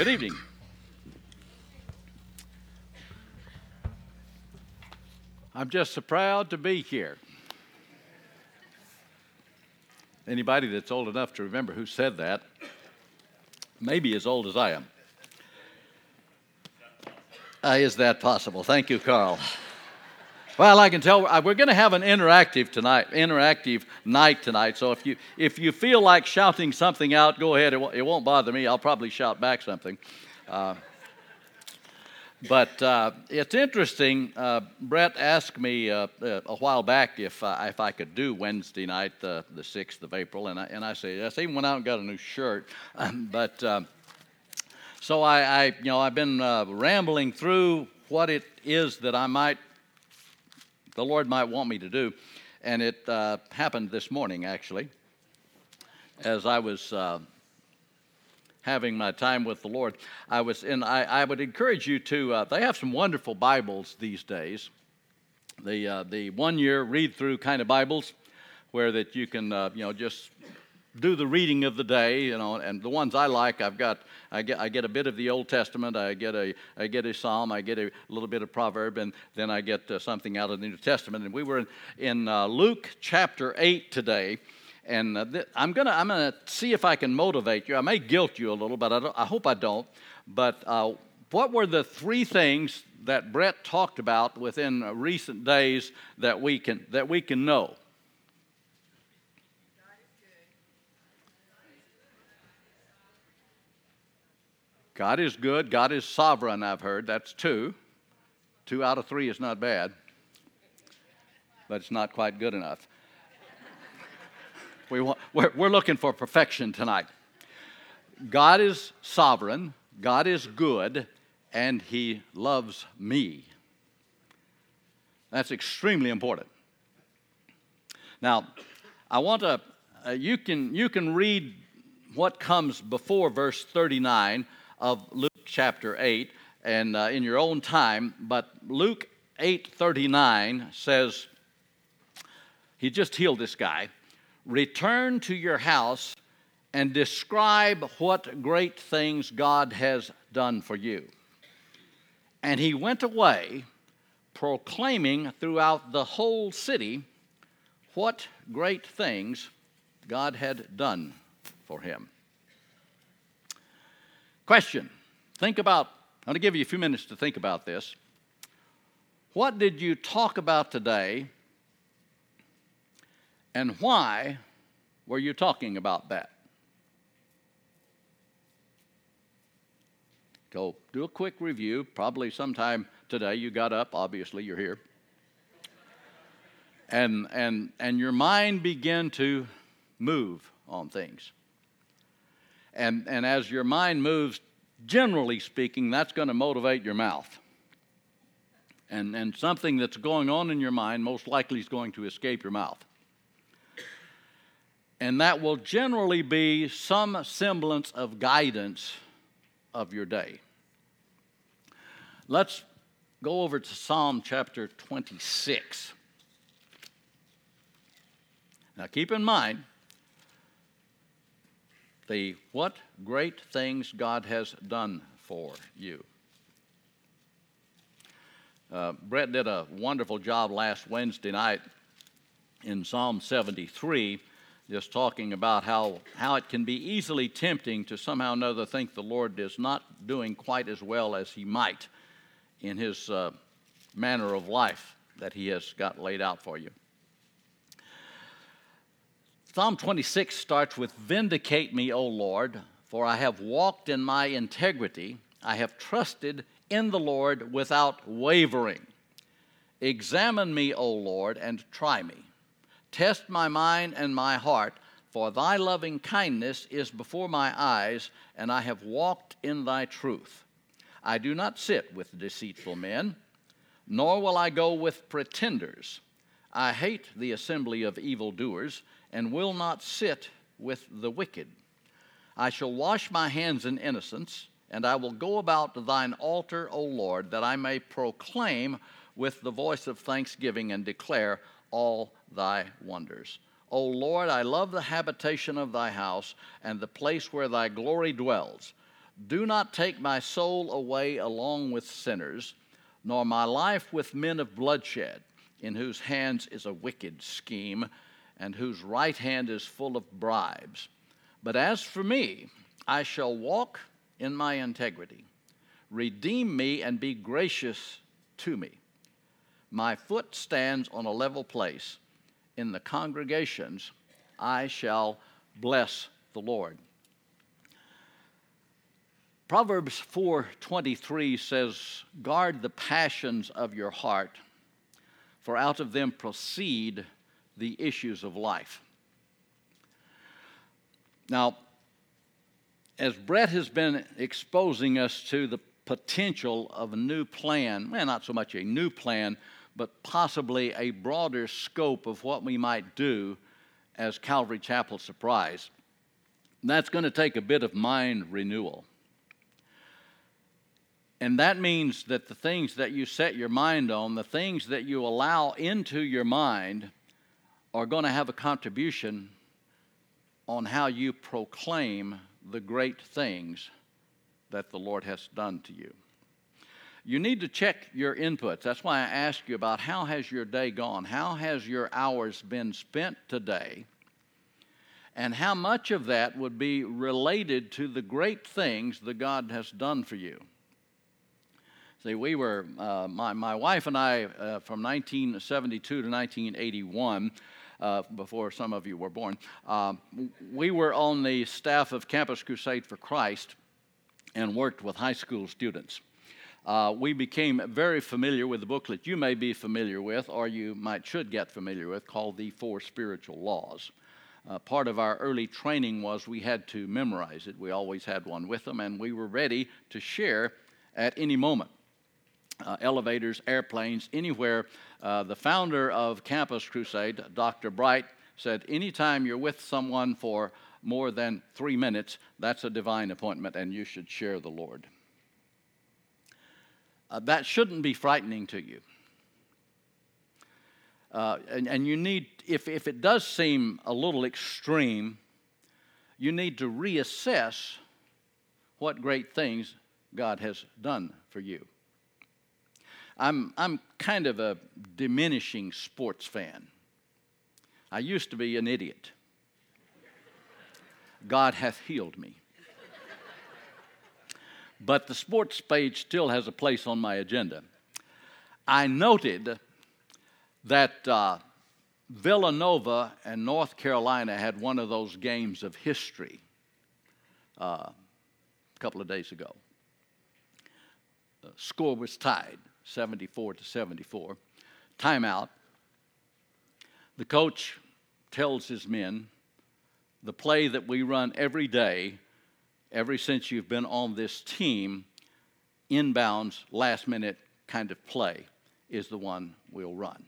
Good evening. I'm just so proud to be here. Anybody that's old enough to remember who said that, maybe as old as I am. Uh, is that possible? Thank you, Carl. Well, I can tell we're going to have an interactive tonight, interactive night tonight. So if you if you feel like shouting something out, go ahead. It, it won't bother me. I'll probably shout back something. Uh, but uh, it's interesting. Uh, Brett asked me uh, uh, a while back if uh, if I could do Wednesday night, the the sixth of April, and I and I said yes. Even went out and got a new shirt, but. so I, I, you know, I've been rambling through what it is that I might the Lord might want me to do. And it uh, happened this morning, actually, as I was uh, having my time with the Lord. I was, and I, I would encourage you to. Uh, they have some wonderful Bibles these days. The uh, the one year read through kind of Bibles, where that you can uh, you know just do the reading of the day, you know, and the ones I like, I've got, I get, I get a bit of the Old Testament, I get a, I get a Psalm, I get a little bit of Proverb, and then I get uh, something out of the New Testament. And we were in, in uh, Luke chapter eight today, and uh, th- I'm gonna, I'm gonna see if I can motivate you. I may guilt you a little, but I, I hope I don't. But uh, what were the three things that Brett talked about within recent days that we can, that we can know? God is good. God is sovereign, I've heard. That's two. Two out of three is not bad, but it's not quite good enough. we want, we're, we're looking for perfection tonight. God is sovereign, God is good, and He loves me. That's extremely important. Now, I want to, uh, you, can, you can read what comes before verse 39 of Luke chapter 8 and uh, in your own time, but Luke 8:39 says he just healed this guy. Return to your house and describe what great things God has done for you. And he went away proclaiming throughout the whole city what great things God had done for him. Question Think about, I'm going to give you a few minutes to think about this. What did you talk about today, and why were you talking about that? Go do a quick review. Probably sometime today you got up, obviously, you're here. And, and, and your mind began to move on things. And, and as your mind moves, generally speaking, that's going to motivate your mouth. And, and something that's going on in your mind most likely is going to escape your mouth. And that will generally be some semblance of guidance of your day. Let's go over to Psalm chapter 26. Now keep in mind, the what great things God has done for you. Uh, Brett did a wonderful job last Wednesday night in Psalm 73, just talking about how, how it can be easily tempting to somehow or another think the Lord is not doing quite as well as he might in his uh, manner of life that he has got laid out for you. Psalm 26 starts with Vindicate me, O Lord, for I have walked in my integrity. I have trusted in the Lord without wavering. Examine me, O Lord, and try me. Test my mind and my heart, for thy loving kindness is before my eyes, and I have walked in thy truth. I do not sit with deceitful men, nor will I go with pretenders. I hate the assembly of evildoers and will not sit with the wicked. I shall wash my hands in innocence, and I will go about thine altar, O Lord, that I may proclaim with the voice of thanksgiving and declare all thy wonders. O Lord, I love the habitation of thy house and the place where thy glory dwells. Do not take my soul away along with sinners, nor my life with men of bloodshed, in whose hands is a wicked scheme, and whose right hand is full of bribes. But as for me, I shall walk in my integrity. Redeem me and be gracious to me. My foot stands on a level place. In the congregations, I shall bless the Lord. Proverbs 4:23 says, "Guard the passions of your heart, for out of them proceed the issues of life." Now, as Brett has been exposing us to the potential of a new plan, well, not so much a new plan, but possibly a broader scope of what we might do as Calvary Chapel Surprise, that's going to take a bit of mind renewal. And that means that the things that you set your mind on, the things that you allow into your mind, are going to have a contribution on how you proclaim the great things that the Lord has done to you. You need to check your inputs. That's why I ask you about how has your day gone? How has your hours been spent today? And how much of that would be related to the great things that God has done for you? See, we were, uh, my, my wife and I, uh, from 1972 to 1981, uh, before some of you were born, uh, we were on the staff of Campus Crusade for Christ and worked with high school students. Uh, we became very familiar with the booklet you may be familiar with, or you might should get familiar with, called The Four Spiritual Laws. Uh, part of our early training was we had to memorize it. We always had one with them, and we were ready to share at any moment uh, elevators, airplanes, anywhere. Uh, the founder of Campus Crusade, Dr. Bright, said, Anytime you're with someone for more than three minutes, that's a divine appointment, and you should share the Lord. Uh, that shouldn't be frightening to you. Uh, and, and you need, if, if it does seem a little extreme, you need to reassess what great things God has done for you. I'm, I'm kind of a diminishing sports fan. I used to be an idiot. God hath healed me. But the sports page still has a place on my agenda. I noted that uh, Villanova and North Carolina had one of those games of history uh, a couple of days ago. The score was tied. 74 to 74. Timeout. The coach tells his men the play that we run every day, ever since you've been on this team, inbounds, last minute kind of play, is the one we'll run.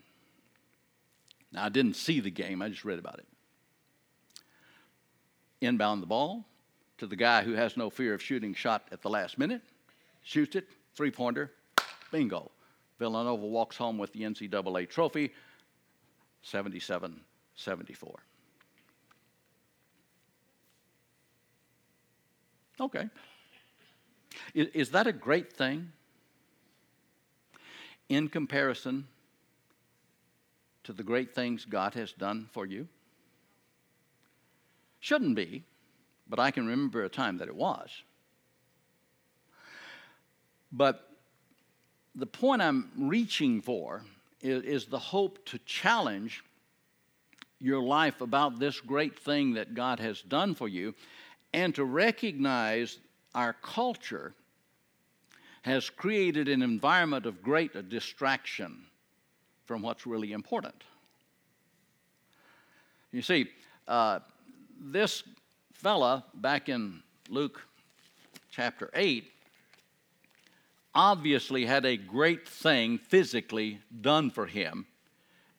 Now, I didn't see the game, I just read about it. Inbound the ball to the guy who has no fear of shooting shot at the last minute, shoots it, three pointer, Bingo. Villanova walks home with the NCAA trophy, 77 74. Okay. Is, is, that a great thing in comparison to the great things God has done for you? Shouldn't be, but I can remember a time that it was. But the point I'm reaching for is, is, the hope to challenge your life about this great thing that God has done for you and to recognize our culture has created an environment of great distraction from what's really important. You see, uh, this fella back in Luke chapter 8 obviously had a great thing physically done for him.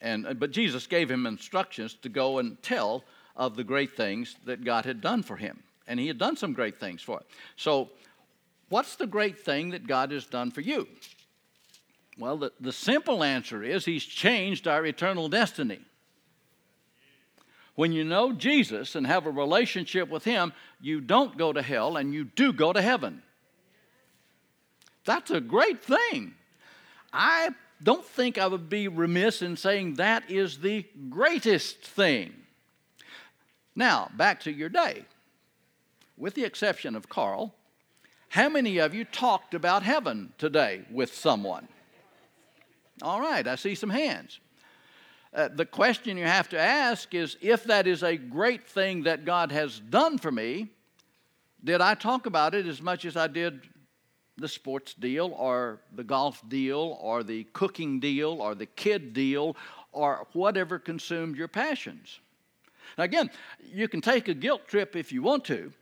And, uh, but Jesus gave him instructions to go and tell of the great things that God had done for him. And he had done some great things for it. So, what's the great thing that God has done for you? Well, the, the simple answer is He's changed our eternal destiny. When you know Jesus and have a relationship with Him, you don't go to hell and you do go to heaven. That's a great thing. I don't think I would be remiss in saying that is the greatest thing. Now, back to your day. With the exception of Carl, how many of you talked about heaven today with someone? All right, I see some hands. Uh, the question you have to ask is if that is a great thing that God has done for me, did I talk about it as much as I did the sports deal or the golf deal or the cooking deal or the kid deal or whatever consumed your passions? Now, again, you can take a guilt trip if you want to,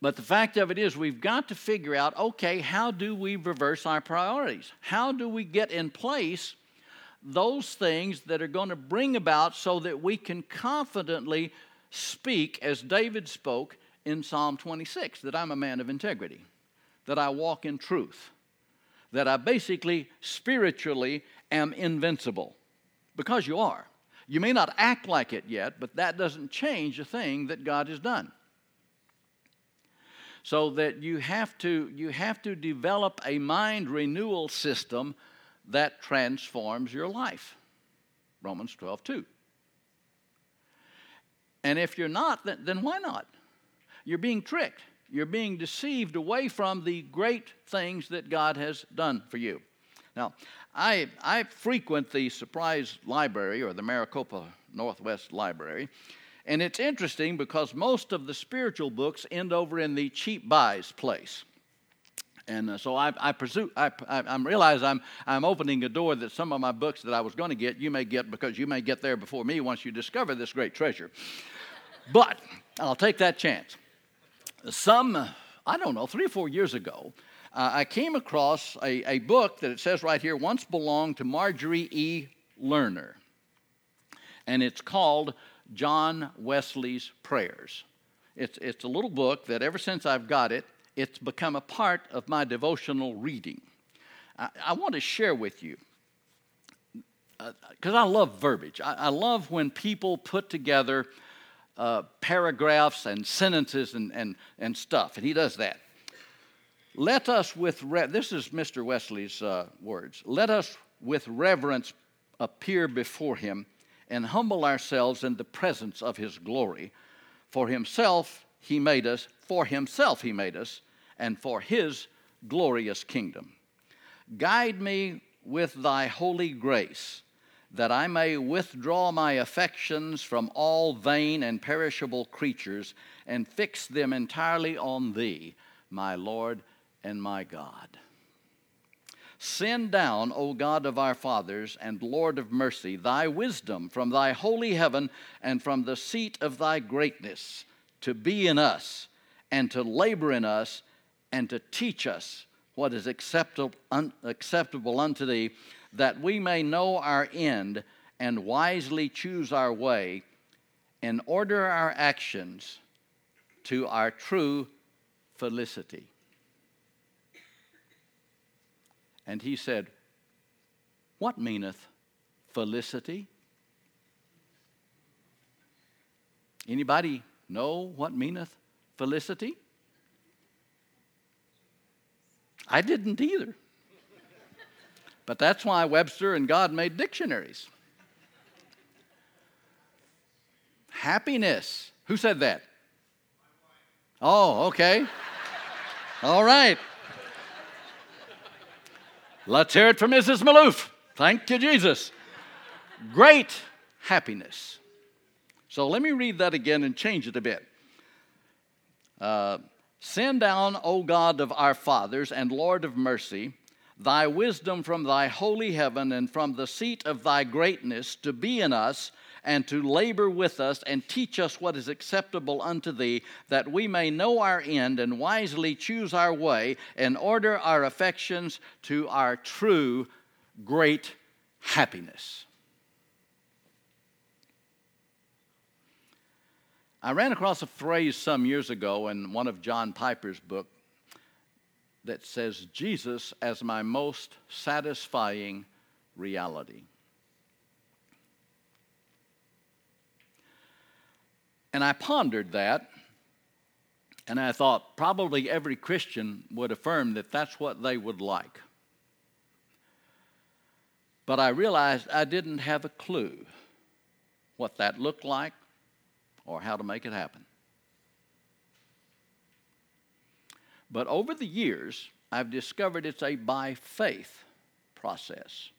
but the fact of it is, we've got to figure out okay, how do we reverse our priorities? How do we get in place those things that are going to bring about so that we can confidently speak as David spoke in Psalm 26 that I'm a man of integrity, that I walk in truth, that I basically spiritually am invincible. Because you are. You may not act like it yet, but that doesn't change a thing that God has done. So that you have to, you have to develop a mind renewal system that transforms your life. Romans 12, 2. And if you're not, then, then why not? You're being tricked. You're being deceived away from the great things that God has done for you. Now, I, I frequent the Surprise Library or the Maricopa Northwest Library, and it's interesting because most of the spiritual books end over in the cheap buys place. And uh, so I, I presume I, I, I realize I'm I'm opening a door that some of my books that I was going to get you may get because you may get there before me once you discover this great treasure. but I'll take that chance. Some I don't know three or four years ago, uh, I came across a, a book that it says right here once belonged to Marjorie E. Lerner, and it's called John Wesley's Prayers. It's, it's a little book that ever since I've got it, it's become a part of my devotional reading. I, I want to share with you, because uh, I love verbiage. I, I, love when people put together uh, paragraphs and sentences and, and, and stuff, and he does that. Let us with, re- this is Mr. Wesley's uh, words, let us with reverence appear before him and humble ourselves in the presence of his glory. For himself he made us, for himself he made us, and for his glorious kingdom. Guide me with thy holy grace, that I may withdraw my affections from all vain and perishable creatures and fix them entirely on thee, my Lord and my God. Send down, O God of our fathers and Lord of mercy, thy wisdom from thy holy heaven and from the seat of thy greatness to be in us and to labor in us and to teach us what is acceptable, un, acceptable unto thee, that we may know our end and wisely choose our way and order our actions to our true felicity. And he said, What meaneth felicity? Anybody know what meaneth felicity? I didn't either. But that's why Webster and God made dictionaries. Happiness. Who said that? Oh, okay. All right. Let's hear it from Mrs. Maloof. Thank you, Jesus. Great happiness. So let me read that again and change it a bit. Uh, Send down, O God of our fathers and Lord of mercy, thy wisdom from thy holy heaven and from the seat of thy greatness to be in us and to labor with us and teach us what is acceptable unto thee, that we may know our end and wisely choose our way and order our affections to our true great happiness. I ran across a phrase some years ago in one of John Piper's book that says, Jesus as my most satisfying reality. And I pondered that, and I thought probably every Christian would affirm that that's what they would like. But I realized I didn't have a clue what that looked like or how to make it happen. But over the years, I've discovered it's a by faith process.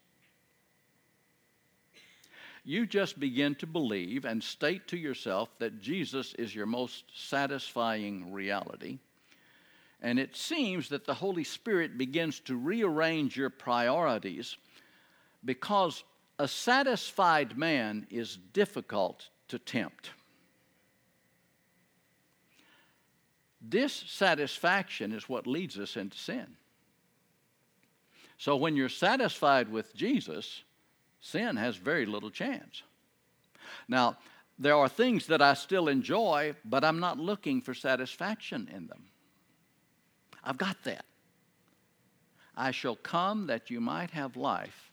You just begin to believe and state to yourself that Jesus is your most satisfying reality. And it seems that the Holy Spirit begins to rearrange your priorities because a satisfied man is difficult to tempt. Dissatisfaction is what leads us into sin. So when you're satisfied with Jesus, sin has very little chance. Now, there are things that I still enjoy, but I'm not looking for satisfaction in them. I've got that. I shall come that you might have life,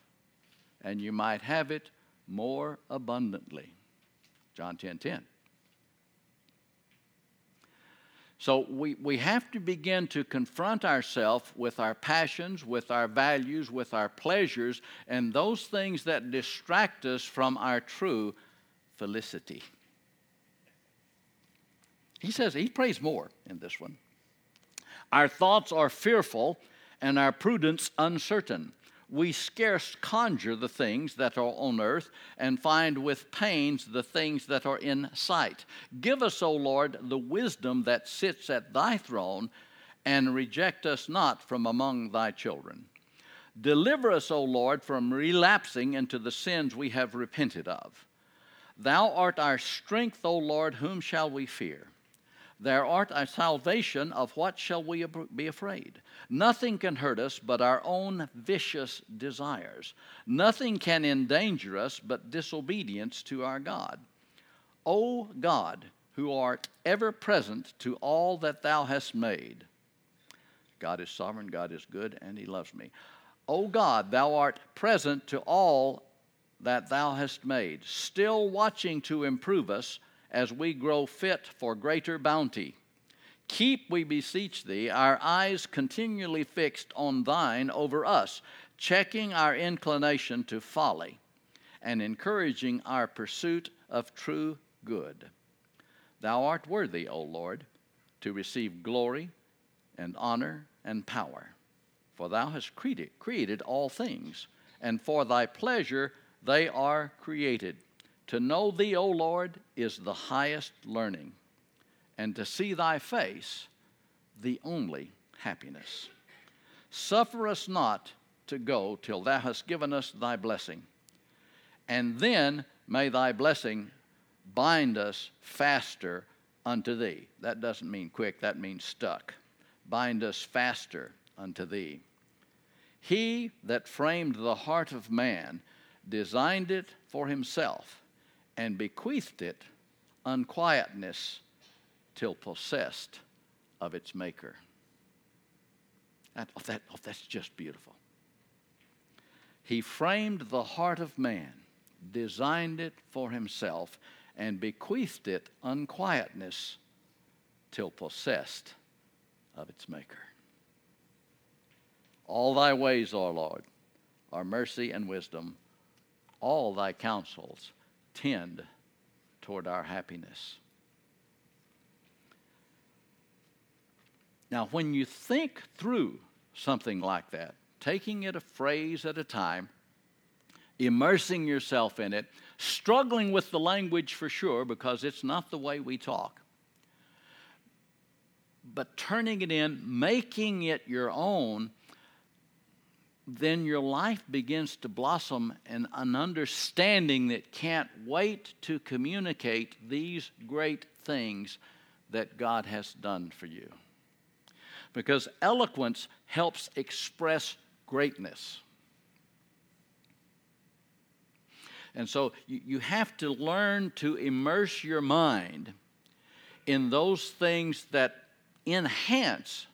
and you might have it more abundantly. John 10 10. So we, we have to begin to confront ourselves with our passions, with our values, with our pleasures, and those things that distract us from our true felicity. He says, he prays more in this one. Our thoughts are fearful and our prudence uncertain we scarce conjure the things that are on earth and find with pains the things that are in sight. Give us, O Lord, the wisdom that sits at thy throne, and reject us not from among thy children. Deliver us, O Lord, from relapsing into the sins we have repented of. Thou art our strength, O Lord, whom shall we fear? Thou art our salvation, of what shall we be afraid? Nothing can hurt us but our own vicious desires. Nothing can endanger us but disobedience to our God. O God, who art ever present to all that thou hast made. God is sovereign, God is good, and he loves me. O God, thou art present to all that thou hast made, still watching to improve us as we grow fit for greater bounty. Keep, we beseech thee, our eyes continually fixed on thine over us, checking our inclination to folly and encouraging our pursuit of true good. Thou art worthy, O Lord, to receive glory and honor and power, for thou hast created, created all things, and for thy pleasure they are created. To know thee, O Lord, is the highest learning, and to see thy face, the only happiness. Suffer us not to go till thou hast given us thy blessing, and then may thy blessing bind us faster unto thee. That doesn't mean quick, that means stuck. Bind us faster unto thee. He that framed the heart of man designed it for himself and bequeathed it unquietness till possessed of its maker. That, oh, that, oh, that's just beautiful. He framed the heart of man, designed it for himself, and bequeathed it unquietness till possessed of its maker. All thy ways, O Lord, are mercy and wisdom. All thy counsels tend toward our happiness. Now, when you think through something like that, taking it a phrase at a time, immersing yourself in it, struggling with the language for sure, because it's not the way we talk, but turning it in, making it your own, then your life begins to blossom in an understanding that can't wait to communicate these great things that God has done for you. Because eloquence helps express greatness. And so you, you have to learn to immerse your mind in those things that enhance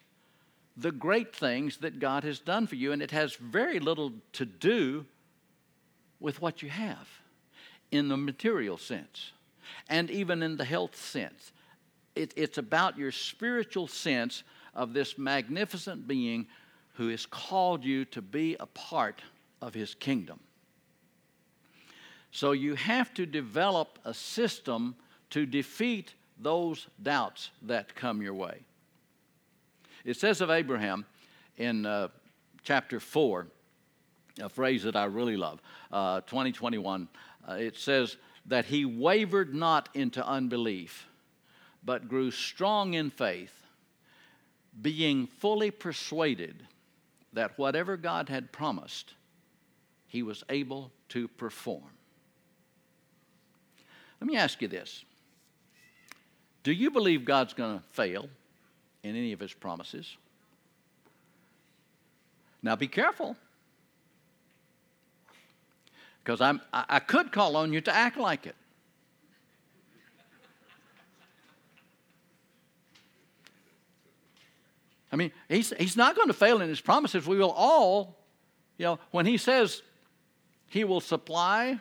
the great things that God has done for you, and it has very little to do with what you have in the material sense. and even in the health sense. It, it's about your spiritual sense of this magnificent being who has called you to be a part of his kingdom. So you have to develop a system to defeat those doubts that come your way. It says of Abraham in uh, chapter 4, a phrase that I really love, uh, 2021, uh, it says that he wavered not into unbelief, but grew strong in faith, being fully persuaded that whatever God had promised, he was able to perform. Let me ask you this Do you believe God's going to fail in any of his promises? Now be careful. Because I'm, I could call on you to act like it. I mean, he's, he's not going to fail in his promises. We will all, you know, when he says he will supply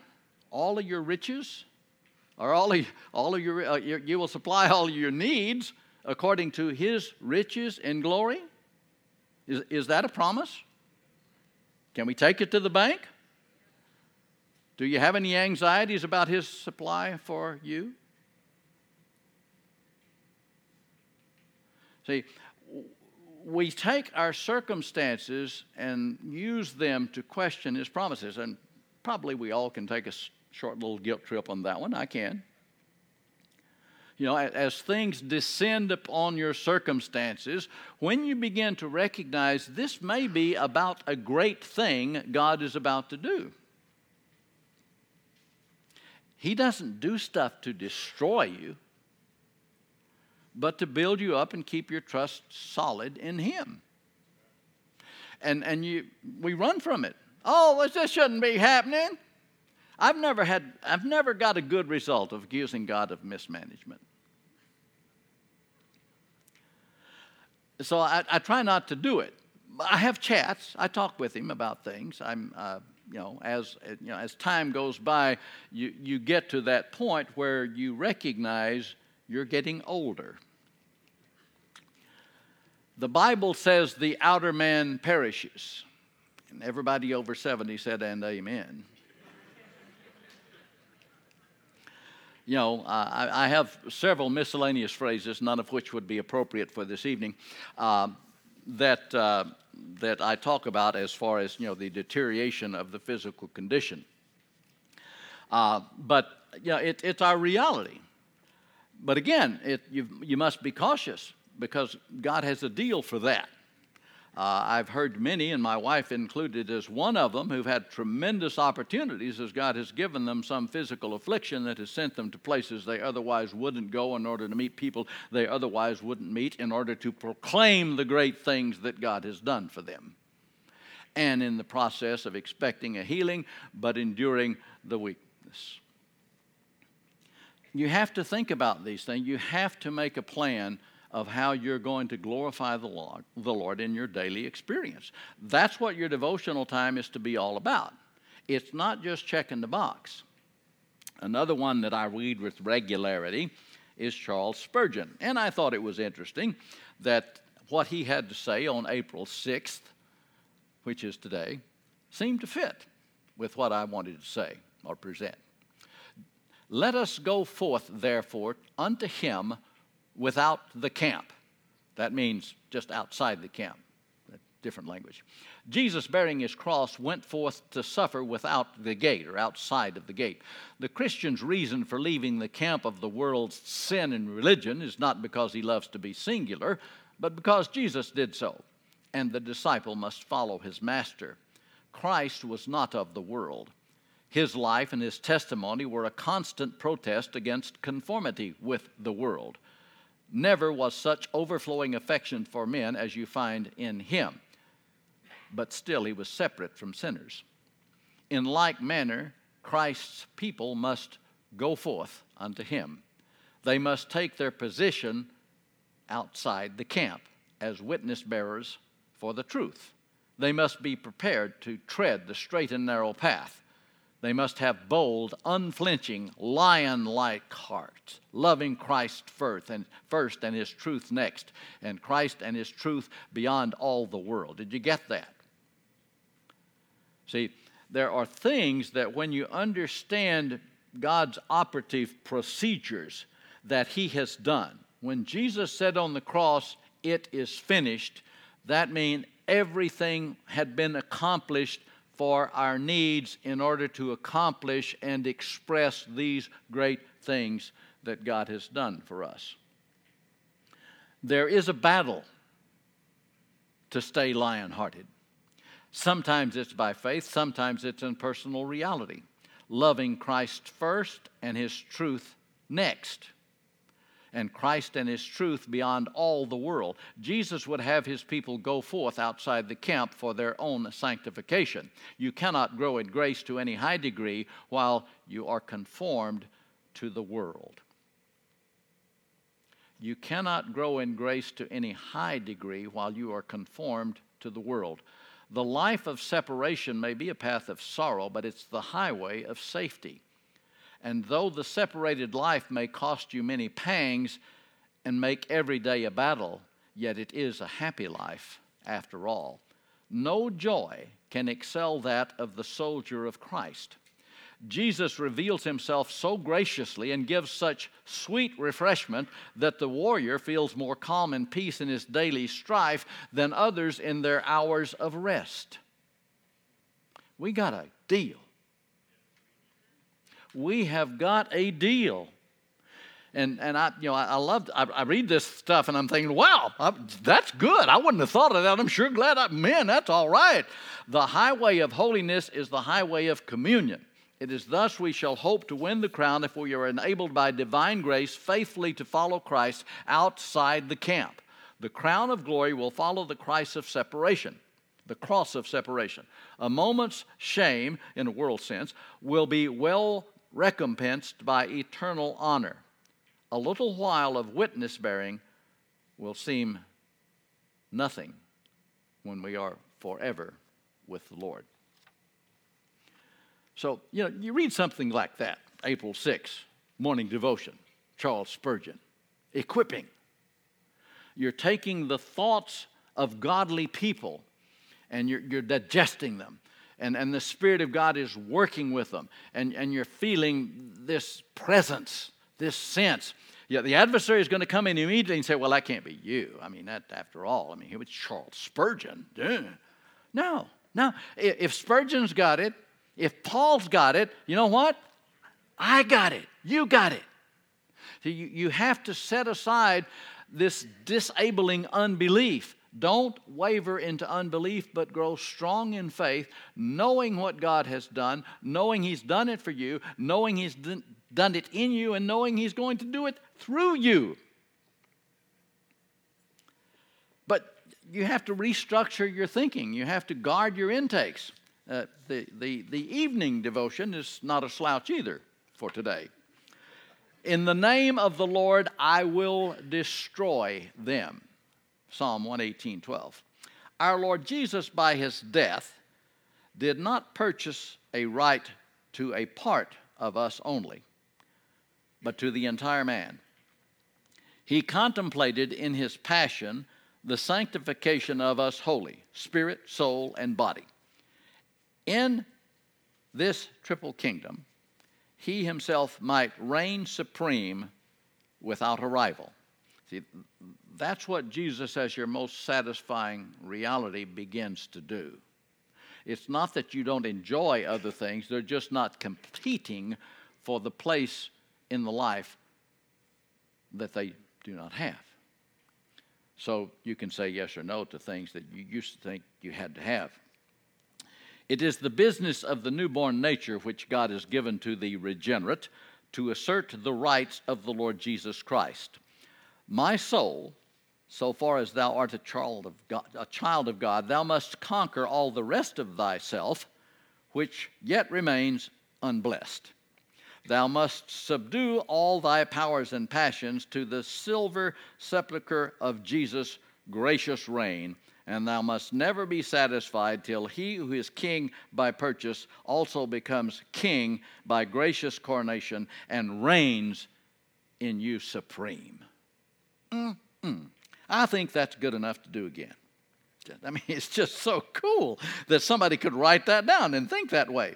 all of your riches or all of, all of your, uh, your, you will supply all of your needs according to his riches and glory? Is, is that a promise? Can we take it to the bank? Do you have any anxieties about his supply for you? See, we take our circumstances and use them to question his promises, and probably we all can take a short little guilt trip on that one. I can. You know, as things descend upon your circumstances, when you begin to recognize this may be about a great thing God is about to do. He doesn't do stuff to destroy you, but to build you up and keep your trust solid in Him. And, and you, we run from it. Oh, this shouldn't be happening. I've never had, I've never got a good result of accusing God of mismanagement. So I, I try not to do it. I have chats. I talk with him about things. I'm, uh, you know, as you know, as time goes by, you you get to that point where you recognize you're getting older. The Bible says the outer man perishes, and everybody over seventy said, "And Amen." You know, uh, I, I, have several miscellaneous phrases, none of which would be appropriate for this evening, uh, that, uh, that I talk about as far as, you know, the deterioration of the physical condition. Uh, but, you know, it, it's our reality. But again, it, you, you must be cautious because God has a deal for that. Uh, I've heard many, and my wife included as one of them, who've had tremendous opportunities as God has given them some physical affliction that has sent them to places they otherwise wouldn't go in order to meet people they otherwise wouldn't meet in order to proclaim the great things that God has done for them. And in the process of expecting a healing, but enduring the weakness. You have to think about these things. You have to make a plan of how you're going to glorify the Lord, the Lord in your daily experience. That's what your devotional time is to be all about. It's not just checking the box. Another one that I read with regularity is Charles Spurgeon. And I thought it was interesting that what he had to say on April 6th, which is today, seemed to fit with what I wanted to say or present. Let us go forth, therefore, unto him without the camp. That means just outside the camp, different language. Jesus, bearing his cross, went forth to suffer without the gate or outside of the gate. The Christian's reason for leaving the camp of the world's sin and religion is not because he loves to be singular, but because Jesus did so, and the disciple must follow his master. Christ was not of the world. His life and his testimony were a constant protest against conformity with the world. Never was such overflowing affection for men as you find in him. But still, he was separate from sinners. In like manner, Christ's people must go forth unto him. They must take their position outside the camp as witness bearers for the truth. They must be prepared to tread the straight and narrow path, They must have bold, unflinching, lion like hearts, loving Christ first and, first and His truth next, and Christ and His truth beyond all the world. Did you get that? See, there are things that when you understand God's operative procedures that He has done, when Jesus said on the cross, It is finished, that means everything had been accomplished for our needs in order to accomplish and express these great things that God has done for us. There is a battle to stay lion hearted. Sometimes it's by faith, sometimes it's in personal reality. Loving Christ first and His truth next and Christ and His truth beyond all the world. Jesus would have His people go forth outside the camp for their own sanctification. You cannot grow in grace to any high degree while you are conformed to the world. You cannot grow in grace to any high degree while you are conformed to the world. The life of separation may be a path of sorrow, but it's the highway of safety. And though the separated life may cost you many pangs and make every day a battle, yet it is a happy life after all. No joy can excel that of the soldier of Christ. Jesus reveals himself so graciously and gives such sweet refreshment that the warrior feels more calm and peace in his daily strife than others in their hours of rest. We got a deal we have got a deal. And, and I, you know, I, I love, I, I, read this stuff and I'm thinking, wow, I, that's good. I wouldn't have thought of that. I'm sure glad I, man, that's all right. The highway of holiness is the highway of communion. It is thus we shall hope to win the crown if we are enabled by divine grace faithfully to follow Christ outside the camp. The crown of glory will follow the Christ of separation the cross of separation. A moment's shame, in a world sense, will be well recompensed by eternal honor. A little while of witness bearing will seem nothing when we are forever with the Lord. So, you know, you read something like that, April 6, morning devotion, Charles Spurgeon, equipping. You're taking the thoughts of godly people and you're, you're digesting them and, and the Spirit of God is working with them, and, and you're feeling this presence, this sense. Yeah, the adversary is going to come in immediately and say, Well, that can't be you. I mean, that after all, I mean, he was Charles Spurgeon. Duh. No, no. If Spurgeon's got it, if Paul's got it, you know what? I got it. You got it. So you, you have to set aside this disabling unbelief don't waver into unbelief, but grow strong in faith, knowing what God has done, knowing He's done it for you, knowing He's done it in you, and knowing He's going to do it through you. But you have to restructure your thinking, you have to guard your intakes. Uh, the, the, the evening devotion is not a slouch either for today. In the name of the Lord, I will destroy them. Psalm 118 12. Our Lord Jesus, by his death, did not purchase a right to a part of us only, but to the entire man. He contemplated in his passion the sanctification of us wholly, spirit, soul, and body. In this triple kingdom, he himself might reign supreme without a rival. See, that's what Jesus, as your most satisfying reality, begins to do. It's not that you don't enjoy other things, they're just not competing for the place in the life that they do not have. So you can say yes or no to things that you used to think you had to have. It is the business of the newborn nature which God has given to the regenerate to assert the rights of the Lord Jesus Christ. My soul so far as thou art a child of God, a child of God, thou must conquer all the rest of thyself, which yet remains unblessed. Thou must subdue all thy powers and passions to the silver sepulchre of Jesus' gracious reign, and thou must never be satisfied till he who is king by purchase also becomes king by gracious coronation and reigns in you supreme. Mm-mm. I think that's good enough to do again. I mean, it's just so cool that somebody could write that down and think that way.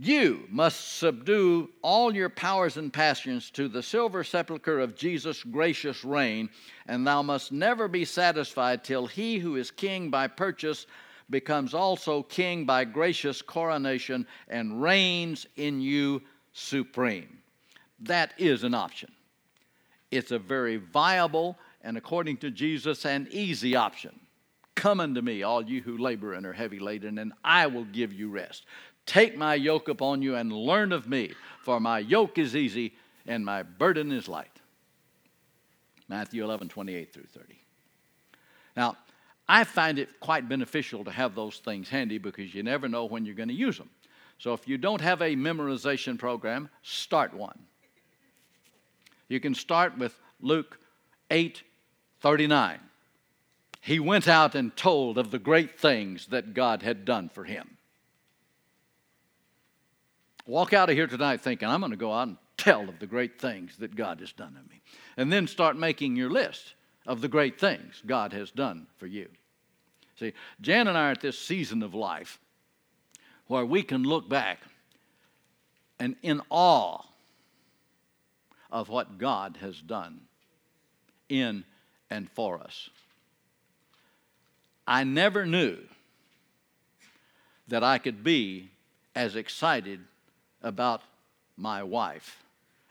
You must subdue all your powers and passions to the silver sepulchre of Jesus' gracious reign, and thou must never be satisfied till he who is king by purchase becomes also king by gracious coronation and reigns in you supreme. That is an option. It's a very viable and, according to Jesus, an easy option. Come unto me, all you who labor and are heavy laden, and I will give you rest. Take my yoke upon you and learn of me, for my yoke is easy and my burden is light. Matthew 11, 28 through 30. Now, I find it quite beneficial to have those things handy because you never know when you're going to use them. So if you don't have a memorization program, start one. You can start with Luke 8 39. He went out and told of the great things that God had done for him. Walk out of here tonight thinking, I'm going to go out and tell of the great things that God has done to me. And then start making your list of the great things God has done for you. See, Jan and I are at this season of life where we can look back and in awe of what God has done in and for us. I never knew that I could be as excited about my wife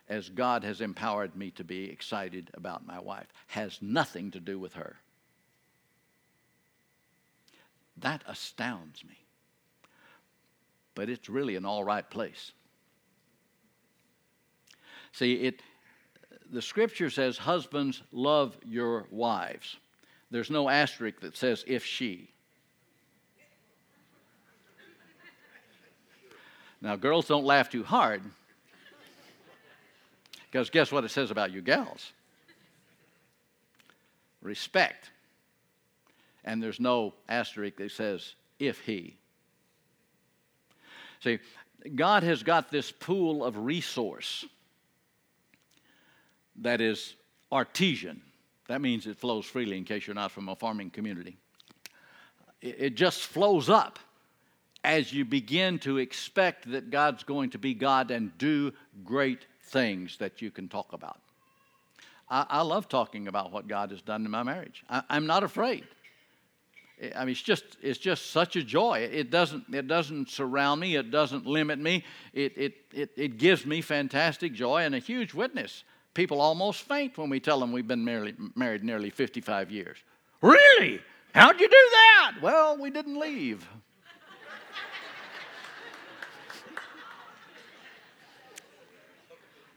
as God has empowered me to be excited about my wife has nothing to do with her. That astounds me. But it's really an all right place. See, it the scripture says husbands love your wives. There's no asterisk that says if she. Now, girls don't laugh too hard because guess what it says about you gals? Respect. And there's no asterisk that says if he. See, God has got this pool of resource that is artesian. That means it flows freely in case you're not from a farming community. It just flows up as you begin to expect that God's going to be God and do great things that you can talk about. I, I love talking about what God has done in my marriage. I, I'm not afraid. I mean, it's just it's just such a joy. It doesn't it doesn't surround me. It doesn't limit me. It it it, it gives me fantastic joy and a huge witness. People almost faint when we tell them we've been married, married nearly 55 years. Really? How'd you do that? Well, we didn't leave.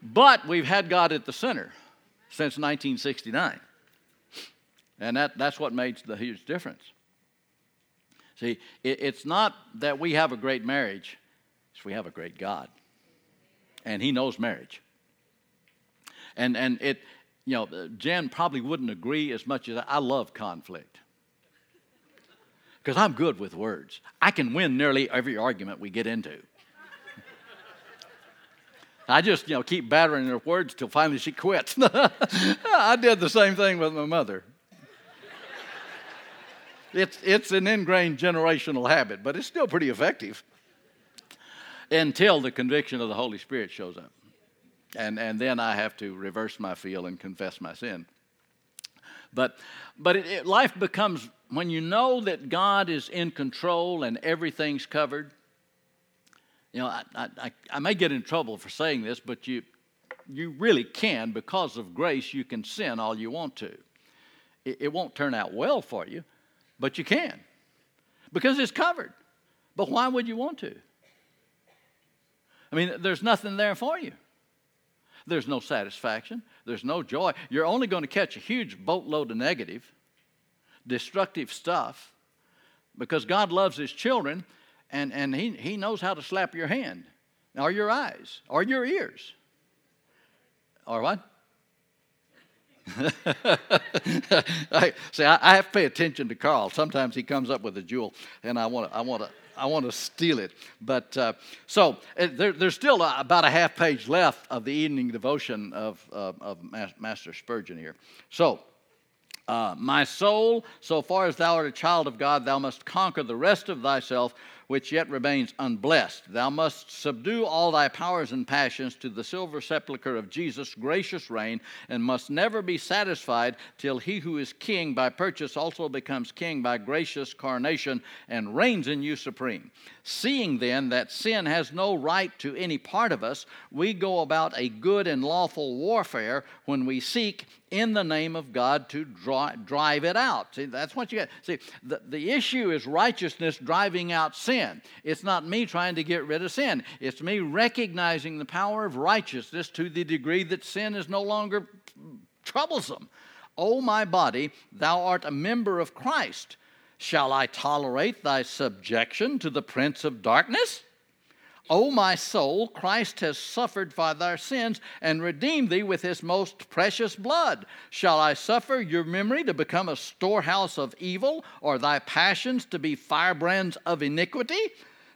But we've had God at the center since 1969. And that, that's what makes the huge difference. See, it, it's not that we have a great marriage, it's we have a great God. And He knows marriage. And, and it, you know, Jen probably wouldn't agree as much as I, I love conflict. Because I'm good with words. I can win nearly every argument we get into. I just, you know, keep battering her words till finally she quits. I did the same thing with my mother. It's, it's an ingrained generational habit, but it's still pretty effective until the conviction of the Holy Spirit shows up. And, and then I have to reverse my feel and confess my sin. But, but it, it, life becomes, when you know that God is in control and everything's covered, you know, I, I, I may get in trouble for saying this, but you, you really can, because of grace, you can sin all you want to. It, it won't turn out well for you, but you can because it's covered. But why would you want to? I mean, there's nothing there for you. There's no satisfaction. There's no joy. You're only going to catch a huge boatload of negative, destructive stuff because God loves His children and, and he, he knows how to slap your hand or your eyes or your ears or what? I, see, I, I, have to pay attention to Carl. Sometimes he comes up with a jewel, and I want to, I want to, I want to steal it. But uh, so uh, there, there's still about a half page left of the evening devotion of, uh, of Master Spurgeon here. So. Uh, my soul, so far as thou art a child of God, thou must conquer the rest of thyself which yet remains unblessed. Thou must subdue all thy powers and passions to the silver sepulchre of Jesus' gracious reign, and must never be satisfied till he who is king by purchase also becomes king by gracious coronation and reigns in you supreme. Seeing then that sin has no right to any part of us, we go about a good and lawful warfare when we seek in the name of God to draw, drive it out. See, that's what you get. See, the, the issue is righteousness driving out sin. It's not me trying to get rid of sin, it's me recognizing the power of righteousness to the degree that sin is no longer troublesome. O my body, thou art a member of Christ. Shall I tolerate thy subjection to the prince of darkness? O my soul, Christ has suffered for thy sins and redeemed thee with his most precious blood. Shall I suffer your memory to become a storehouse of evil, or thy passions to be firebrands of iniquity?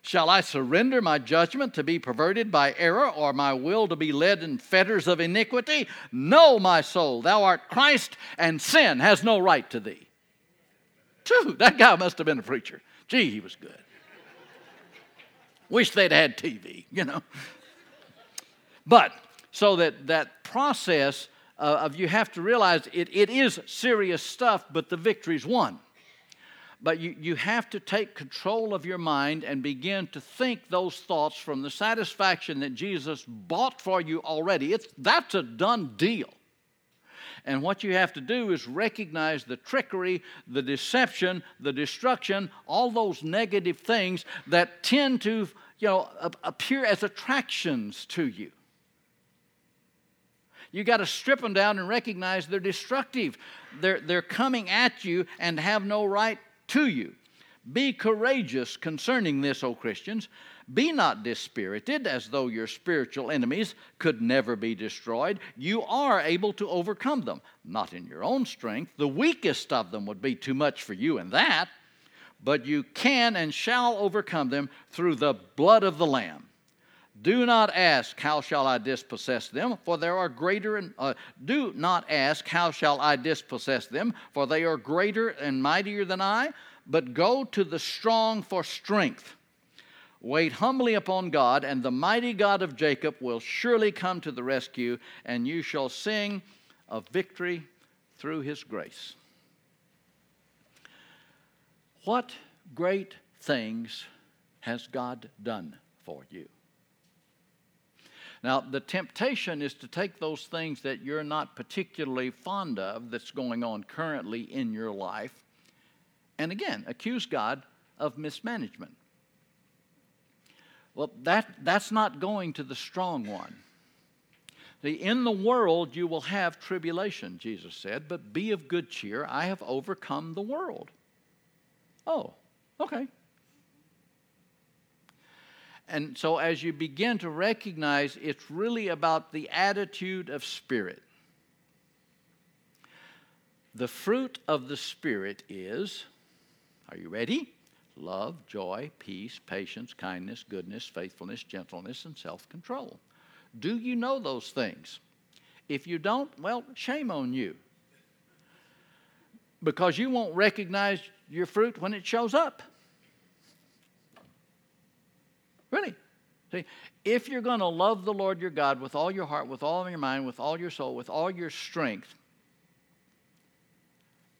Shall I surrender my judgment to be perverted by error, or my will to be led in fetters of iniquity? No, my soul, thou art Christ, and sin has no right to thee. True, that guy must have been a preacher. Gee, he was good. Wish they'd had TV, you know. But so that that process uh, of you have to realize it, it is serious stuff, but the victory's won. But you, you have to take control of your mind and begin to think those thoughts from the satisfaction that Jesus bought for you already. It's, that's a done deal. And what you have to do is recognize the trickery, the deception, the destruction, all those negative things that tend to you know, appear as attractions to you. You got to strip them down and recognize they're destructive. They're, they're coming at you and have no right to you. Be courageous concerning this, O Christians. Be not dispirited as though your spiritual enemies could never be destroyed. You are able to overcome them, not in your own strength. The weakest of them would be too much for you in that, but you can and shall overcome them through the blood of the Lamb. Do not ask, How shall I dispossess them? For there are greater and uh, do not ask, How shall I dispossess them? For they are greater and mightier than I. But go to the strong for strength Wait humbly upon God, and the mighty God of Jacob will surely come to the rescue, and you shall sing of victory through his grace. What great things has God done for you? Now, the temptation is to take those things that you're not particularly fond of that's going on currently in your life, and again, accuse God of mismanagement. Well, that, that's not going to the strong one. See, in the world you will have tribulation, Jesus said, but be of good cheer. I have overcome the world. Oh, okay. And so, as you begin to recognize it's really about the attitude of spirit, the fruit of the Spirit is, are you ready? love, joy, peace, patience, kindness, goodness, faithfulness, gentleness, and self control. Do you know those things? If you don't, well, shame on you. Because you won't recognize your fruit when it shows up. Really. See, if you're going to love the Lord your God with all your heart, with all your mind, with all your soul, with all your strength,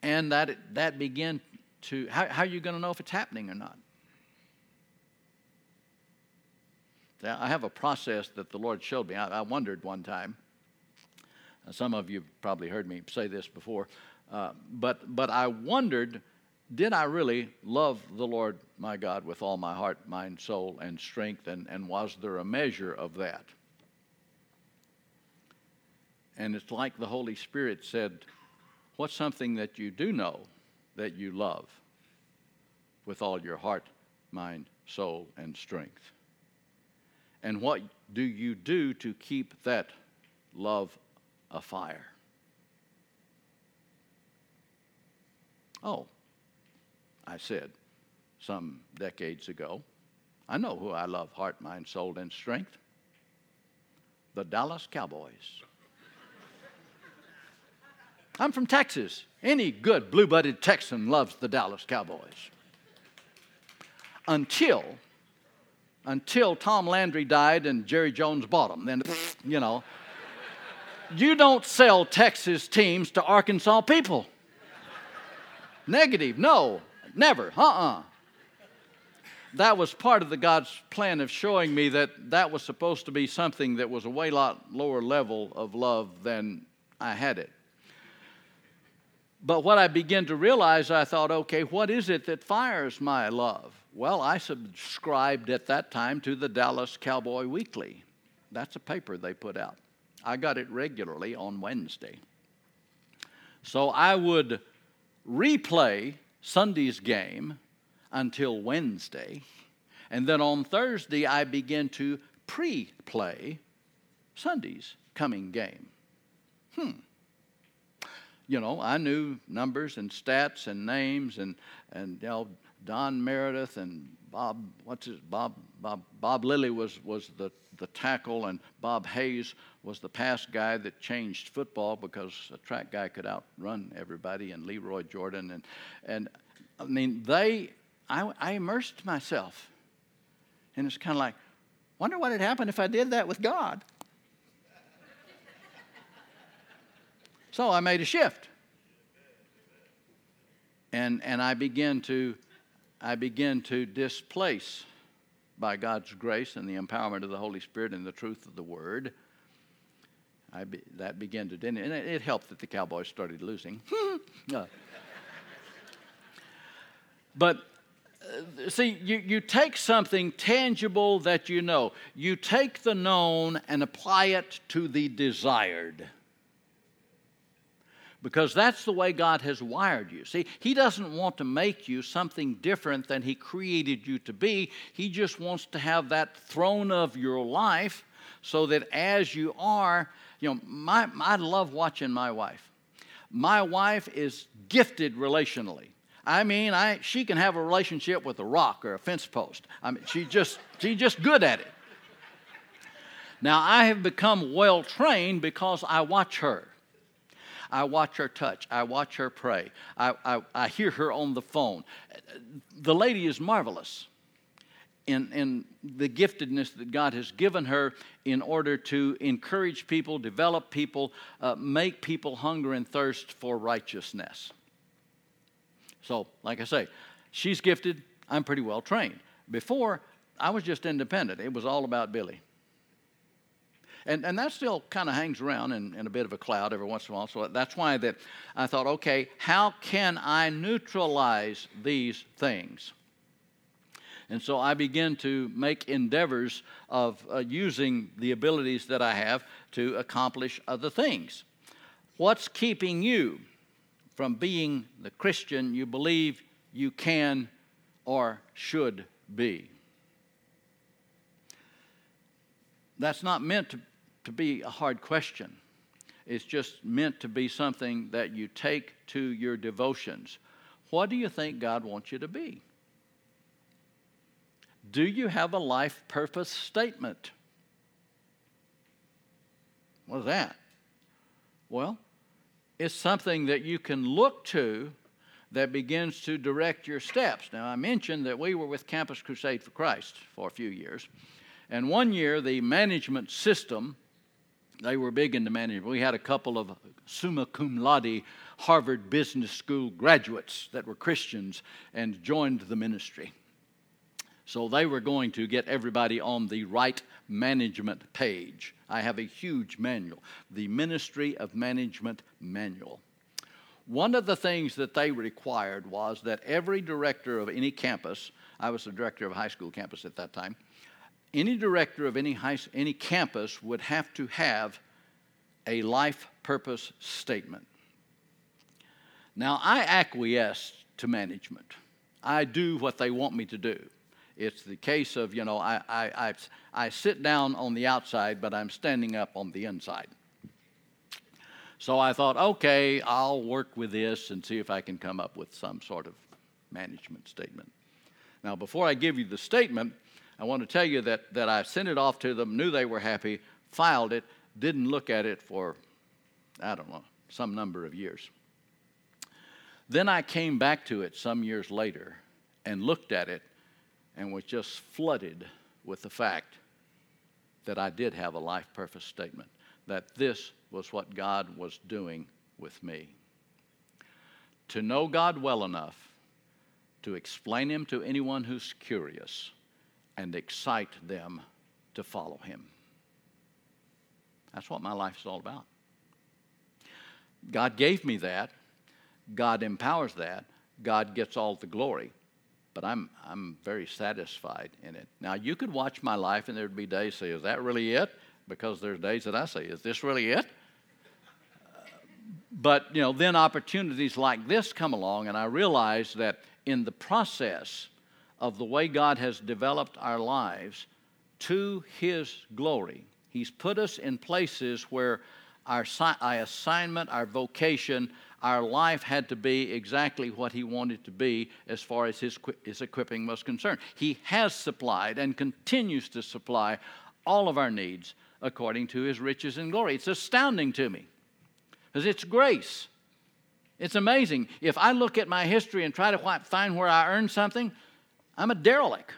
and that, that begin to, how, how are you going to know if it's happening or not? I have a process that the Lord showed me. I, I wondered one time. Some of you probably heard me say this before, uh, but but I wondered, did I really love the Lord my God with all my heart, mind, soul, and strength, and, and was there a measure of that? And it's like the Holy Spirit said, What's something that you do know that you love with all your heart, mind, soul, and strength? And what do you do to keep that love afire? Oh, I said some decades ago, I know who I love heart, mind, soul, and strength the Dallas Cowboys. I'm from Texas. Any good blue blooded Texan loves the Dallas Cowboys. Until, until Tom Landry died and Jerry Jones bought them. Then, you know, you don't sell Texas teams to Arkansas people. Negative, no, never, uh uh-uh. uh that was part of the God's plan of showing me that that was supposed to be something that was a way lot lower level of love than I had it. But what I began to realize, I thought, okay, what is it that fires my love? Well, I subscribed at that time to the Dallas Cowboy Weekly. That's a paper they put out. I got it regularly on Wednesday. So I would replay Sunday's game until Wednesday. And then on Thursday, I begin to pre play Sunday's coming game. Hmm. You know, I knew numbers and stats and names and, and you know, Don Meredith and Bob, what's his, Bob, Bob, Bob Lilly was, was the, the tackle, and Bob Hayes was the pass guy that changed football because a track guy could outrun everybody, and Lee Roy Jordan. And, and I mean, they I, I immersed myself. And it's kind of like, wonder what would happen if I did that with God. so I made a shift. And, and I began to I begin to displace by God's grace and the empowerment of the Holy Spirit and the truth of the Word. I be, that began to, and it, it helped that the Cowboys started losing. but uh, see, you, you take something tangible that you know, you take the known and apply it to the desired. Because that's the way God has wired you. See, He doesn't want to make you something different than He created you to be. He just wants to have that throne of your life so that as you are, you know, my, I love watching my wife. My wife is gifted relationally. I mean, I, she can have a relationship with a rock or a fence post. I mean, she just, she's just good at it. Now, I have become well trained because I watch her. I watch her touch. I watch her pray. I, I, I hear her on the phone. The lady is marvelous in, in the giftedness that God has given her in order to encourage people, develop people, uh, make people hunger and thirst for righteousness. So, like I say, she's gifted, I'm pretty well trained. Before, I was just independent, it was all about Billy. And, and that still kind of hangs around in, in a bit of a cloud every once in a while. So that's why that I thought, okay, how can I neutralize these things? And so I begin to make endeavors of uh, using the abilities that I have to accomplish other things. What's keeping you from being the Christian you believe you can or should be. That's not meant to, to be a hard question. It's just meant to be something that you take to your devotions. What do you think God wants you to be? Do you have a life purpose statement? What is that? Well, it's something that you can look to that begins to direct your steps. Now, I mentioned that we were with Campus Crusade for Christ for a few years. And one year, the management system, they were big into management. We had a couple of summa cum laude Harvard Business School graduates that were Christians and joined the ministry. So they were going to get everybody on the right management page. I have a huge manual, the Ministry of Management Manual. One of the things that they required was that every director of any campus, I was the director of a high school campus at that time, any director of any, high, any campus would have to have a life purpose statement. Now, I acquiesce to management. I do what they want me to do. It's the case of, you know, I, I, I, I sit down on the outside, but I'm standing up on the inside. So I thought, okay, I'll work with this and see if I can come up with some sort of management statement. Now, before I give you the statement, I want to tell you that, that I sent it off to them, knew they were happy, filed it, didn't look at it for, I don't know, some number of years. Then I came back to it some years later and looked at it and was just flooded with the fact that I did have a life purpose statement, that this was what God was doing with me. To know God well enough to explain Him to anyone who's curious and excite them to follow Him. That's what my life is all about. God gave me that. God empowers that. God gets all the glory. But I'm, I'm very satisfied in it. Now, you could watch my life and there'd be days say, Is that really it? Because there's days that I say, Is this really it? but, you know, then opportunities like this come along, and I realize that in the process of the way God has developed our lives to His glory, He's put us in places where our, our assignment, our vocation, our life had to be exactly what He wanted to be as far as His, his equipping was concerned. He has supplied and continues to supply all of our needs according to His riches and glory. It's astounding to me because it's grace. It's amazing. If I look at my history and try to find where I earned something, I'm a derelict.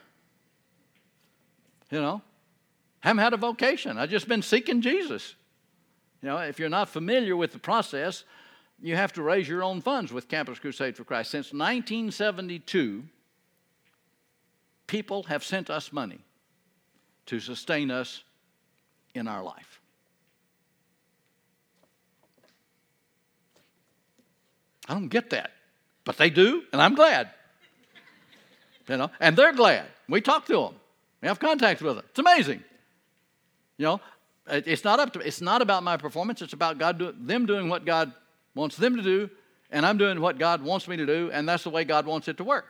You know, haven't had a vocation. I've just been seeking Jesus. You know, if you're not familiar with the process, you have to raise your own funds with Campus Crusade for Christ. Since 1972, people have sent us money to sustain us in our life. I don't get that, but they do, and I'm glad. You know, and they're glad. We talk to them. We have contact with them. It's amazing. You know, it's not up to. It's not about my performance. It's about God do, them doing what God wants them to do, and I'm doing what God wants me to do, and that's the way God wants it to work.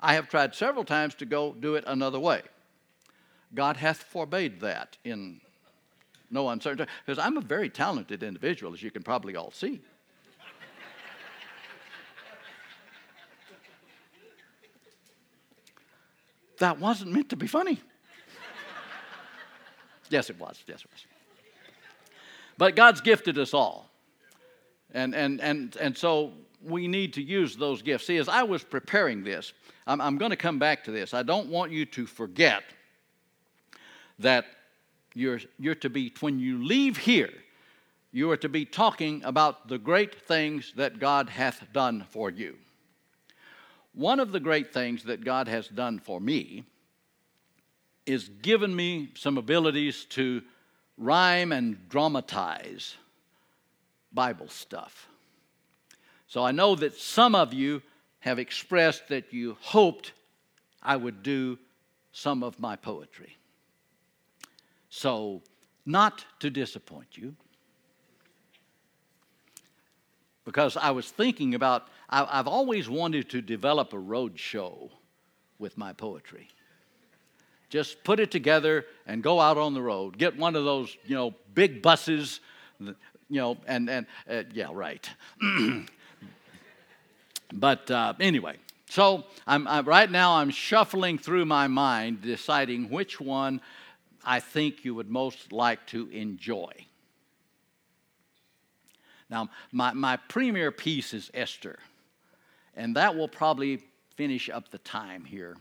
I have tried several times to go do it another way. God hath forbade that in no uncertainty, because I'm a very talented individual, as you can probably all see. That wasn't meant to be funny. yes, it was. Yes, it was. But God's gifted us all. And, and, and, and so we need to use those gifts. See, as I was preparing this, I'm, I'm going to come back to this. I don't want you to forget that you're, you're to be, when you leave here, you are to be talking about the great things that God hath done for you. One of the great things that God has done for me is given me some abilities to rhyme and dramatize Bible stuff. So I know that some of you have expressed that you hoped I would do some of my poetry. So, not to disappoint you, because I was thinking about, I, have always wanted to develop a road show with my poetry. Just put it together and go out on the road. Get one of those, you know, big buses, you know, and, and uh, yeah, right. but uh, anyway, so I'm, I'm, right now I'm shuffling through my mind, deciding which one I think you would most like to enjoy. Now, my, my premier piece is Esther, and that will probably finish up the time here.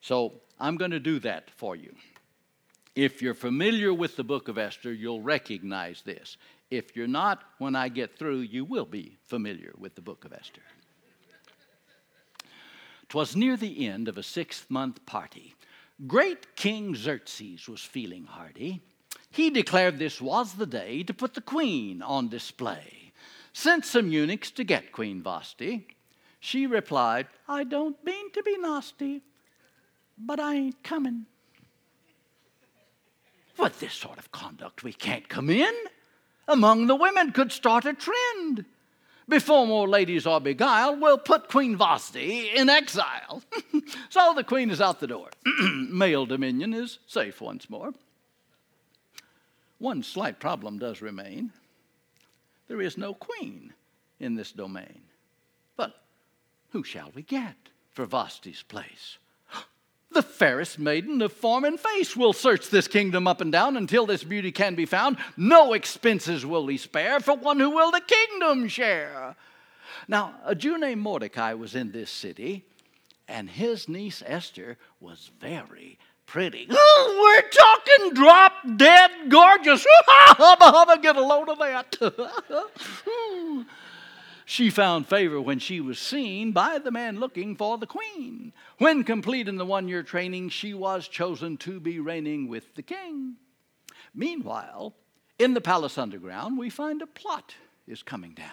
So I'm going to do that for you. If you're familiar with the book of Esther, you'll recognize this. If you're not, when I get through, you will be familiar with the book of Esther. 'Twas near the end of a six month party. Great King Xerxes was feeling hearty. He declared this was the day to put the queen on display. Sent some eunuchs to get Queen Vashti. She replied, I don't mean to be nasty, but I ain't coming. With this sort of conduct, we can't come in. Among the women could start a trend. Before more ladies are beguiled, we'll put Queen Vashti in exile. so the queen is out the door. Male dominion is safe once more. One slight problem does remain. there is no queen in this domain. But who shall we get for Vashti's place? The fairest maiden of form and face will search this kingdom up and down until this beauty can be found. No expenses will he spare for one who will the kingdom share. Now, a Jew named Mordecai was in this city, and his niece Esther was very pretty. We're talking drop dead gorgeous. hubba hubba, get a load of that. She found favor when she was seen by the man looking for the queen. When complete in the one year training, she was chosen to be reigning with the king. Meanwhile, in the palace underground, we find a plot is coming down.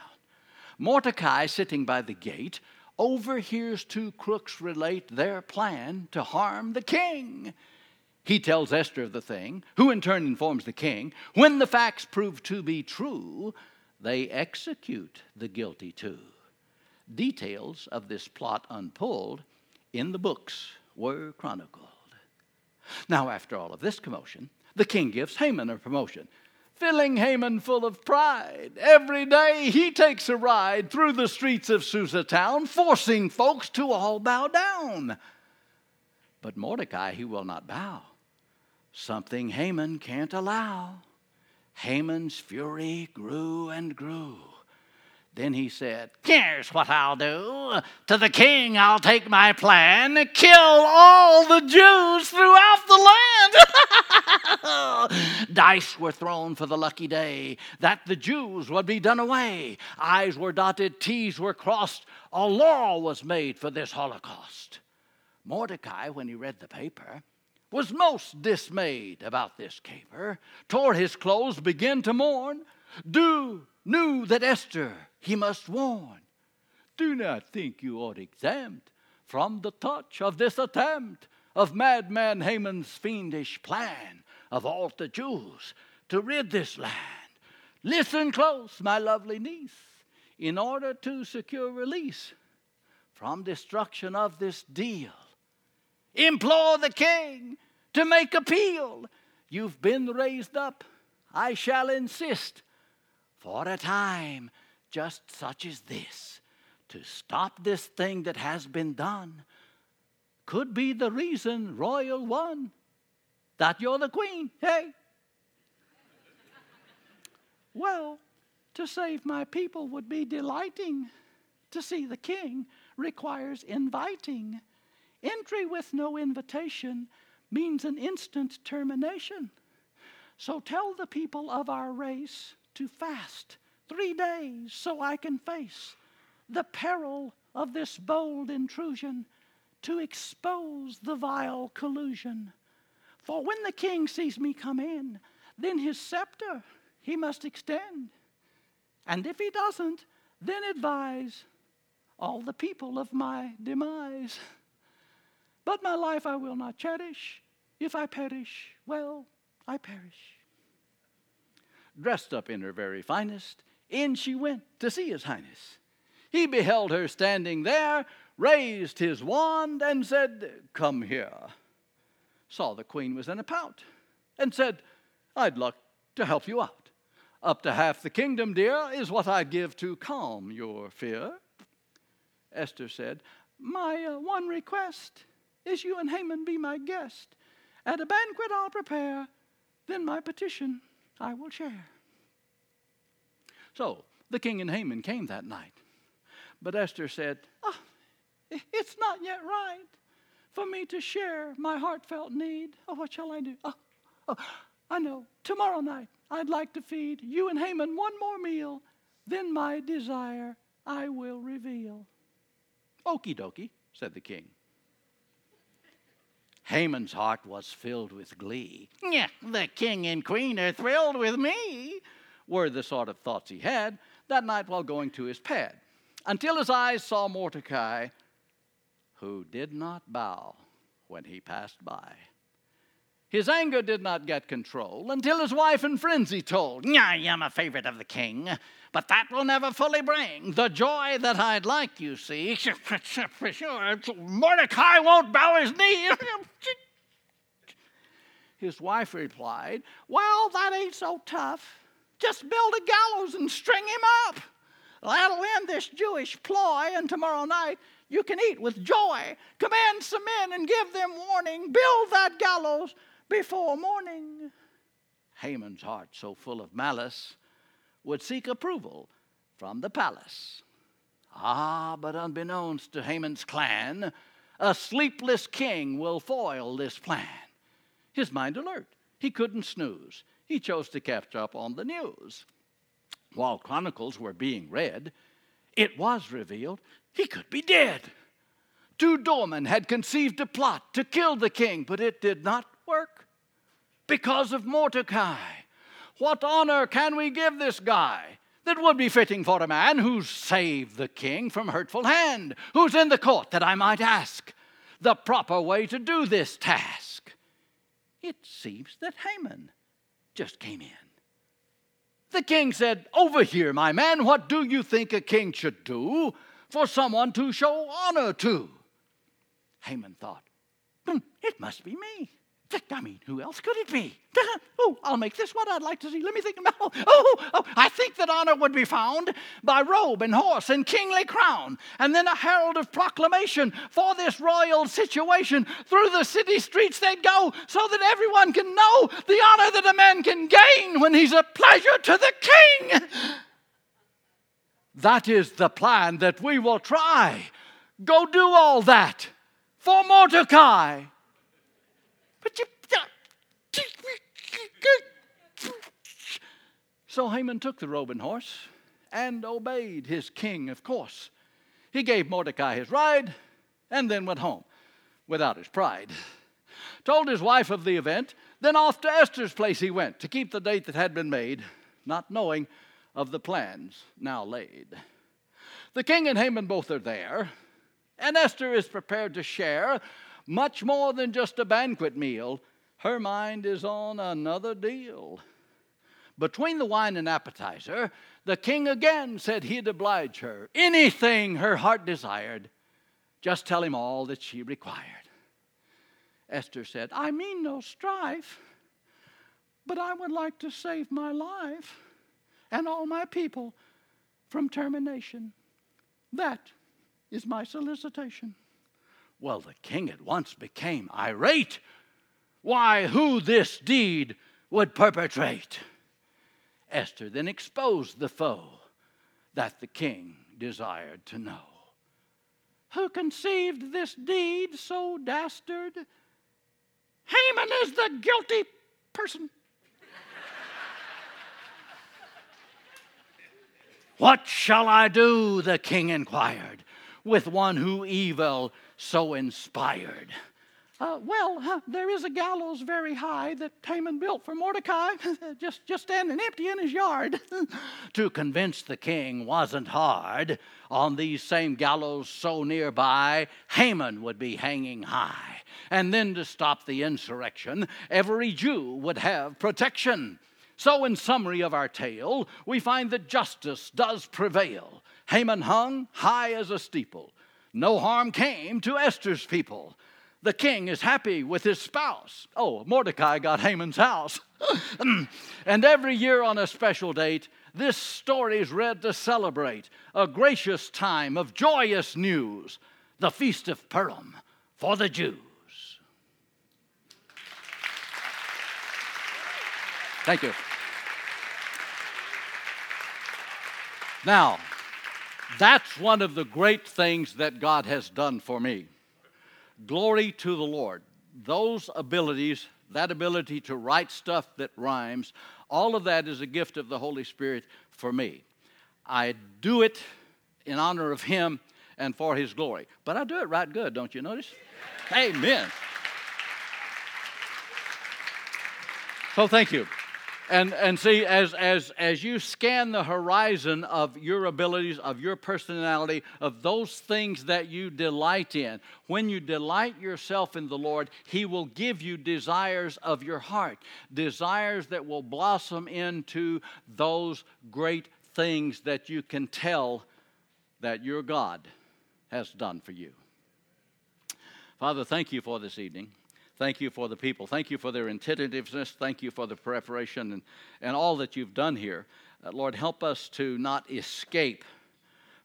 Mordecai, sitting by the gate, overhears two crooks relate their plan to harm the king. He tells Esther of the thing, who in turn informs the king. When the facts prove to be true, they execute the guilty two. Details of this plot unpulled in the books were chronicled. Now, after all of this commotion, the king gives Haman a promotion, filling Haman full of pride. Every day he takes a ride through the streets of Susa town, forcing folks to all bow down. But Mordecai, he will not bow. Something Haman can't allow. Haman's fury grew and grew. Then he said, Here's what I'll do. To the king I'll take my plan, kill all the Jews throughout the land. Dice were thrown for the lucky day that the Jews would be done away. I's were dotted, T's were crossed. A law was made for this Holocaust. Mordecai, when he read the paper, was most dismayed about this caper, tore his clothes, began to mourn. Do knew that Esther he must warn. Do not think you are exempt from the touch of this attempt of madman Haman's fiendish plan of all the Jews to rid this land. Listen close, my lovely niece, in order to secure release from destruction of this deal. Implore the king to make appeal. You've been raised up. I shall insist for a time just such as this to stop this thing that has been done could be the reason, royal one, that you're the queen. Hey. well, to save my people would be delighting. To see the king requires inviting. Entry with no invitation means an instant termination. So tell the people of our race to fast three days so I can face the peril of this bold intrusion to expose the vile collusion. For when the king sees me come in, then his scepter he must extend. And if he doesn't, then advise all the people of my demise. But my life I will not cherish. If I perish, well, I perish. Dressed up in her very finest, in she went to see his highness. He beheld her standing there, raised his wand, and said, Come here. Saw the queen was in a pout, and said, I'd like to help you out. Up to half the kingdom, dear, is what I'd give to calm your fear. Esther said, My uh, one request is you and Haman be my guest. At a banquet I'll prepare, then my petition I will share. So the king and Haman came that night. But Esther said, oh, It's not yet right for me to share my heartfelt need. Oh, what shall I do? Oh, oh, I know. Tomorrow night I'd like to feed you and Haman one more meal. Then my desire I will reveal. Okie dokie, said the king. Haman's heart was filled with glee. Yeah, the king and queen are thrilled with me, were the sort of thoughts he had that night while going to his pad, until his eyes saw Mordecai, who did not bow when he passed by. His anger did not get control until his wife in frenzy told, I am a favorite of the king, but that will never fully bring the joy that I'd like, you see. Mordecai won't bow his knee. His wife replied, Well, that ain't so tough. Just build a gallows and string him up. That'll end this Jewish ploy, and tomorrow night you can eat with joy. Command some men and give them warning. Build that gallows before morning. Haman's heart, so full of malice, would seek approval from the palace. Ah, but unbeknownst to Haman's clan, a sleepless king will foil this plan. His mind alert, he couldn't snooze. He chose to catch up on the news. While chronicles were being read, it was revealed he could be dead. Two doormen had conceived a plot to kill the king, but it did not work because of Mordecai. What honor can we give this guy that would be fitting for a man who's saved the king from hurtful hand, who's in the court that I might ask the proper way to do this task? It seems that Haman just came in. The king said, Over here, my man, what do you think a king should do for someone to show honor to? Haman thought, hmm, It must be me. I mean, who else could it be? oh, I'll make this what I'd like to see. Let me think about oh, oh, oh, I think that honor would be found by robe and horse and kingly crown, and then a herald of proclamation for this royal situation. Through the city streets they'd go so that everyone can know the honor that a man can gain when he's a pleasure to the king. That is the plan that we will try. Go do all that for Mordecai. But you. So Haman took the robe and horse and obeyed his king, of course. He gave Mordecai his ride and then went home without his pride. Told his wife of the event, then off to Esther's place he went to keep the date that had been made, not knowing of the plans now laid. The king and Haman both are there, and Esther is prepared to share much more than just a banquet meal. Her mind is on another deal. Between the wine and appetizer, the king again said he'd oblige her. Anything her heart desired, just tell him all that she required. Esther said, I mean no strife, but I would like to save my life and all my people from termination. That is my solicitation. Well, the king at once became irate. Why, who this deed would perpetrate? Esther then exposed the foe that the king desired to know. Who conceived this deed so dastard? Haman is the guilty person. what shall I do? the king inquired, with one who evil so inspired? Uh, well, there is a gallows very high that Haman built for Mordecai, just, just standing empty in his yard. to convince the king wasn't hard. On these same gallows so nearby, Haman would be hanging high. And then to stop the insurrection, every Jew would have protection. So, in summary of our tale, we find that justice does prevail. Haman hung high as a steeple. No harm came to Esther's people. The king is happy with his spouse. Oh, Mordecai got Haman's house. and every year on a special date, this story is read to celebrate a gracious time of joyous news, the Feast of Purim for the Jews. Thank you. Now, that's one of the great things that God has done for me. Glory to the Lord. Those abilities, that ability to write stuff that rhymes, all of that is a gift of the Holy Spirit for me. I do it in honor of Him and for His glory. But I do it right good, don't you notice? Amen. So thank you. And, and see, as, as, as you scan the horizon of your abilities, of your personality, of those things that you delight in, when you delight yourself in the Lord, He will give you desires of your heart, desires that will blossom into those great things that you can tell that your God has done for you. Father, thank you for this evening. Thank you for the people. Thank you for their attentiveness. Thank you for the preparation and, and all that you've done here. Uh, Lord, help us to not escape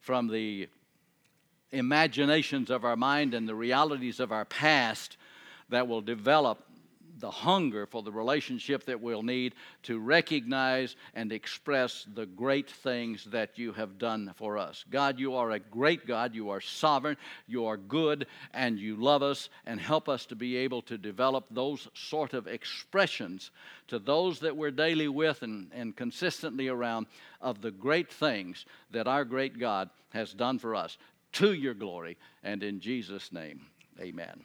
from the imaginations of our mind and the realities of our past that will develop the hunger for the relationship that we'll need to recognize and express the great things that you have done for us. God, you are a great God. You are sovereign. You are good, and you love us, and help us to be able to develop those sort of expressions to those that we're daily with and, and consistently around of the great things that our great God has done for us to your glory. And in Jesus' name, amen.